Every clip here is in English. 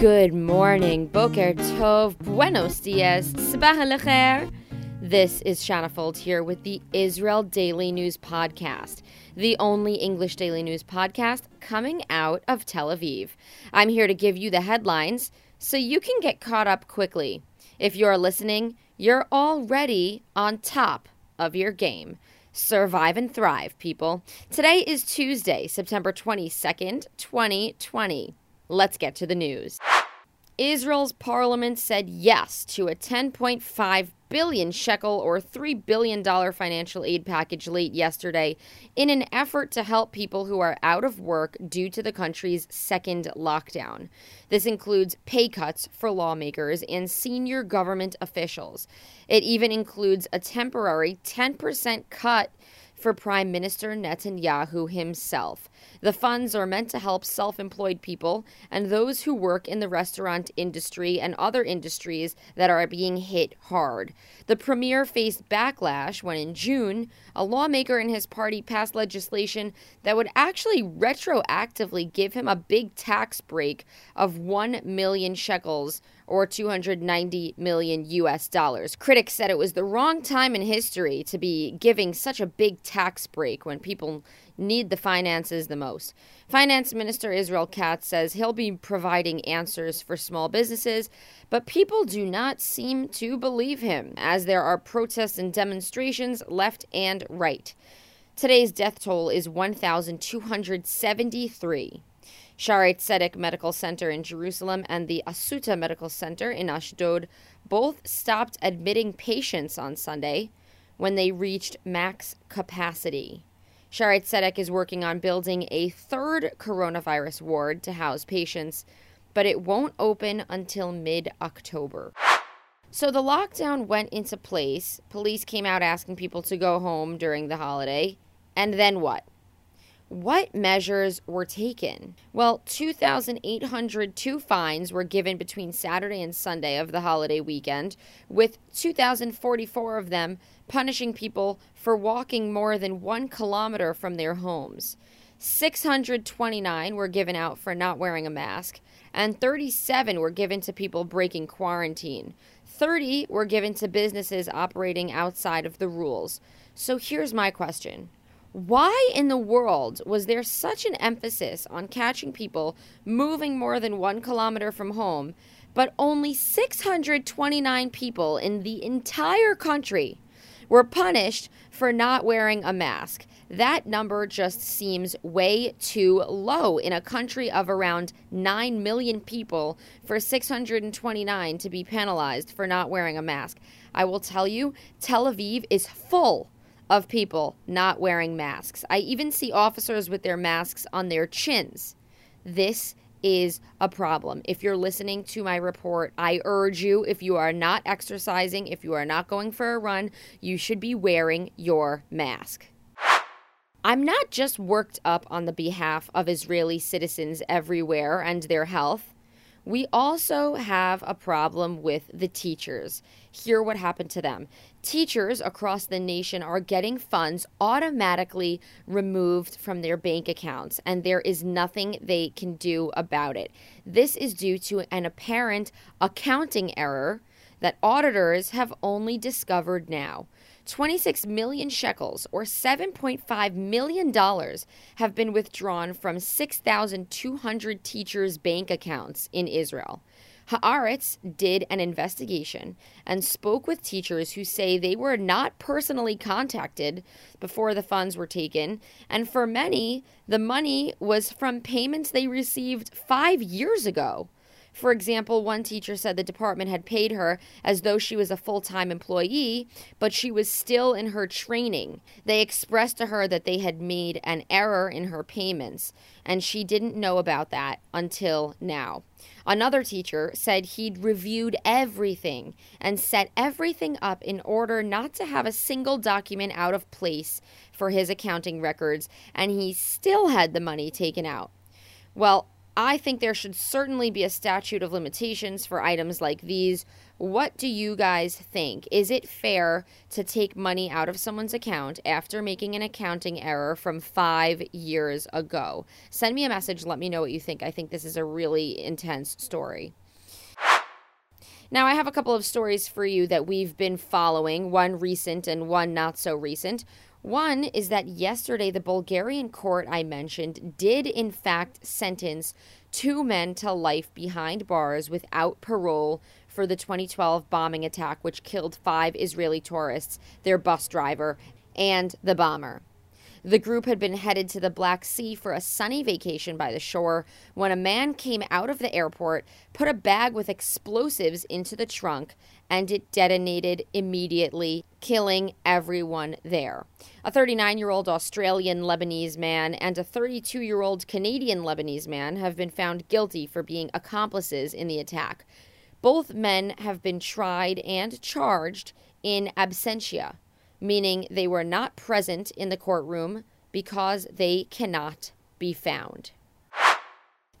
Good morning, Boker Tov, Buenos Dias, Sabah Lecher. This is Shana Fold here with the Israel Daily News Podcast, the only English daily news podcast coming out of Tel Aviv. I'm here to give you the headlines so you can get caught up quickly. If you're listening, you're already on top of your game. Survive and thrive, people. Today is Tuesday, September 22nd, 2020. Let's get to the news. Israel's parliament said yes to a 10.5 billion shekel or 3 billion dollar financial aid package late yesterday in an effort to help people who are out of work due to the country's second lockdown. This includes pay cuts for lawmakers and senior government officials. It even includes a temporary 10% cut for Prime Minister Netanyahu himself. The funds are meant to help self employed people and those who work in the restaurant industry and other industries that are being hit hard. The premier faced backlash when, in June, a lawmaker in his party passed legislation that would actually retroactively give him a big tax break of 1 million shekels or 290 million US dollars. Critics said it was the wrong time in history to be giving such a big tax break when people need the finances the most. Finance Minister Israel Katz says he'll be providing answers for small businesses, but people do not seem to believe him as there are protests and demonstrations left and right. Today's death toll is 1,273. Shaare Zedek Medical Center in Jerusalem and the Asuta Medical Center in Ashdod both stopped admitting patients on Sunday when they reached max capacity. Shaare Zedek is working on building a third coronavirus ward to house patients, but it won't open until mid October. So the lockdown went into place. Police came out asking people to go home during the holiday. And then what? What measures were taken? Well, 2,802 fines were given between Saturday and Sunday of the holiday weekend, with 2,044 of them punishing people for walking more than one kilometer from their homes. 629 were given out for not wearing a mask, and 37 were given to people breaking quarantine. 30 were given to businesses operating outside of the rules. So here's my question why in the world was there such an emphasis on catching people moving more than one kilometer from home, but only 629 people in the entire country were punished for not wearing a mask? That number just seems way too low in a country of around 9 million people for 629 to be penalized for not wearing a mask. I will tell you, Tel Aviv is full of people not wearing masks. I even see officers with their masks on their chins. This is a problem. If you're listening to my report, I urge you, if you are not exercising, if you are not going for a run, you should be wearing your mask. I'm not just worked up on the behalf of Israeli citizens everywhere and their health. We also have a problem with the teachers. Hear what happened to them. Teachers across the nation are getting funds automatically removed from their bank accounts, and there is nothing they can do about it. This is due to an apparent accounting error that auditors have only discovered now. 26 million shekels, or $7.5 million, have been withdrawn from 6,200 teachers' bank accounts in Israel. Haaretz did an investigation and spoke with teachers who say they were not personally contacted before the funds were taken, and for many, the money was from payments they received five years ago. For example, one teacher said the department had paid her as though she was a full time employee, but she was still in her training. They expressed to her that they had made an error in her payments, and she didn't know about that until now. Another teacher said he'd reviewed everything and set everything up in order not to have a single document out of place for his accounting records, and he still had the money taken out. Well, I think there should certainly be a statute of limitations for items like these. What do you guys think? Is it fair to take money out of someone's account after making an accounting error from five years ago? Send me a message. Let me know what you think. I think this is a really intense story. Now, I have a couple of stories for you that we've been following, one recent and one not so recent. One is that yesterday, the Bulgarian court I mentioned did, in fact, sentence two men to life behind bars without parole for the 2012 bombing attack, which killed five Israeli tourists, their bus driver, and the bomber. The group had been headed to the Black Sea for a sunny vacation by the shore when a man came out of the airport, put a bag with explosives into the trunk, and it detonated immediately, killing everyone there. A 39 year old Australian Lebanese man and a 32 year old Canadian Lebanese man have been found guilty for being accomplices in the attack. Both men have been tried and charged in absentia meaning they were not present in the courtroom because they cannot be found.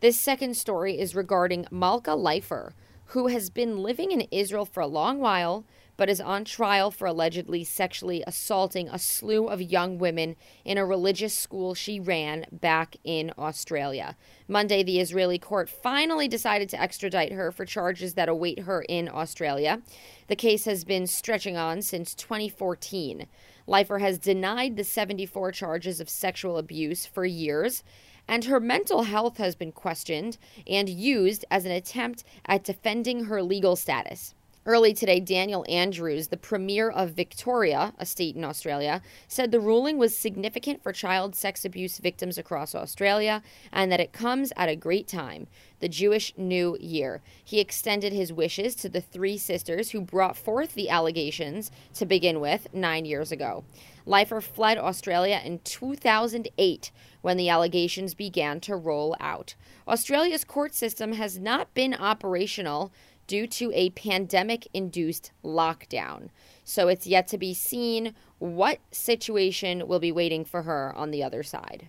This second story is regarding Malka Leifer, who has been living in Israel for a long while but is on trial for allegedly sexually assaulting a slew of young women in a religious school she ran back in Australia. Monday, the Israeli court finally decided to extradite her for charges that await her in Australia. The case has been stretching on since 2014. Leifer has denied the 74 charges of sexual abuse for years and her mental health has been questioned and used as an attempt at defending her legal status. Early today, Daniel Andrews, the Premier of Victoria, a state in Australia, said the ruling was significant for child sex abuse victims across Australia and that it comes at a great time, the Jewish New Year. He extended his wishes to the three sisters who brought forth the allegations to begin with nine years ago. Leifer fled Australia in 2008 when the allegations began to roll out. Australia's court system has not been operational due to a pandemic induced lockdown. So it's yet to be seen what situation will be waiting for her on the other side.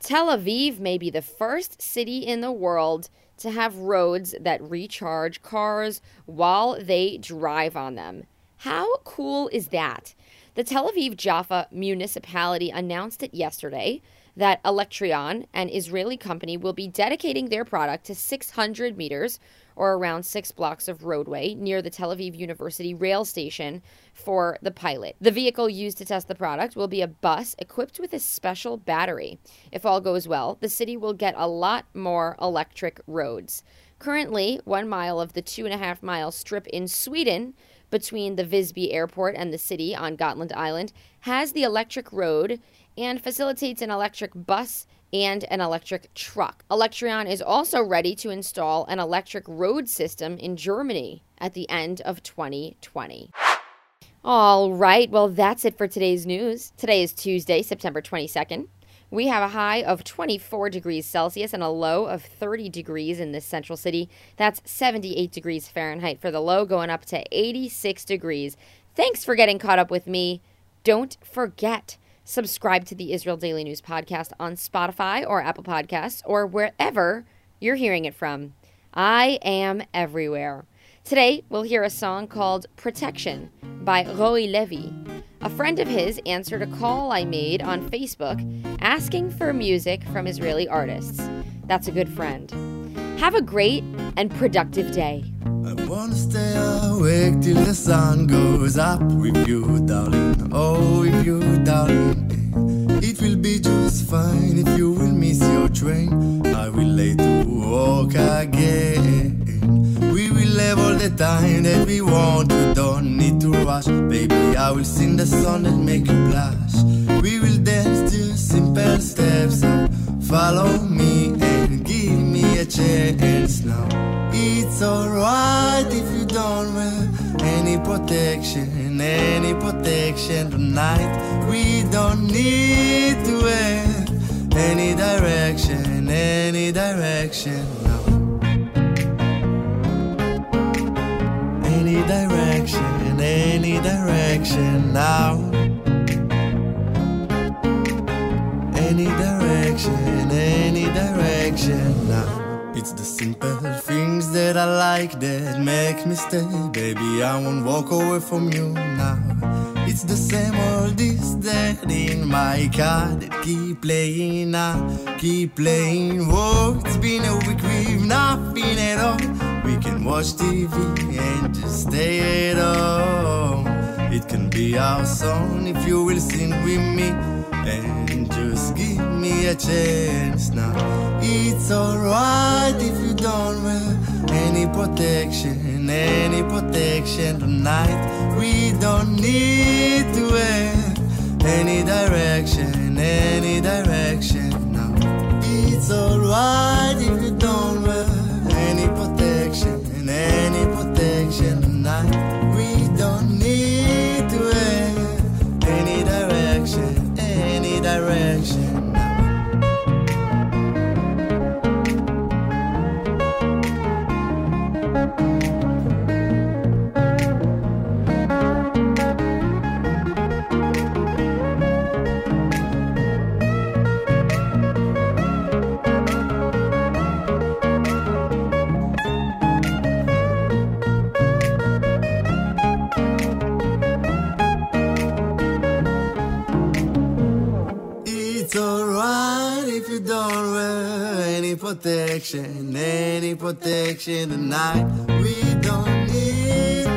Tel Aviv may be the first city in the world to have roads that recharge cars while they drive on them. How cool is that? The Tel Aviv Jaffa municipality announced it yesterday that Electreon, an Israeli company, will be dedicating their product to 600 meters or around six blocks of roadway near the Tel Aviv University rail station for the pilot. The vehicle used to test the product will be a bus equipped with a special battery. If all goes well, the city will get a lot more electric roads. Currently, one mile of the two and a half mile strip in Sweden between the Visby airport and the city on Gotland Island has the electric road and facilitates an electric bus and an electric truck. Electreon is also ready to install an electric road system in Germany at the end of 2020. All right, well, that's it for today's news. Today is Tuesday, September 22nd. We have a high of 24 degrees Celsius and a low of 30 degrees in this central city. That's 78 degrees Fahrenheit for the low, going up to 86 degrees. Thanks for getting caught up with me. Don't forget, Subscribe to the Israel Daily News podcast on Spotify or Apple Podcasts or wherever you're hearing it from. I am everywhere. Today, we'll hear a song called Protection by Roy Levy. A friend of his answered a call I made on Facebook asking for music from Israeli artists. That's a good friend. Have a great and productive day. Wanna stay awake till the sun goes up with you, darling. Oh, with you, darling. It will be just fine if you will miss your train. I will late to walk again. We will have all the time that we want. You don't need to rush, baby. I will sing the song that make you blush. We will dance to simple steps. Follow me chance now. It's alright if you don't wear any protection, any protection tonight. We don't need to wear any direction, any direction now. Any direction, any direction now. Any direction, any direction. now. It's the simple things that I like that make me stay. Baby, I won't walk away from you now. It's the same old this that in my car that keep playing now, keep playing. Whoa, it's been a week we've not been at all. We can watch TV and just stay at home. It can be our song if you will sing with me and just give me a chance now. It's alright protection, any protection tonight. We don't need to wear any direction, any direction now. It's alright protection, any protection tonight. We don't need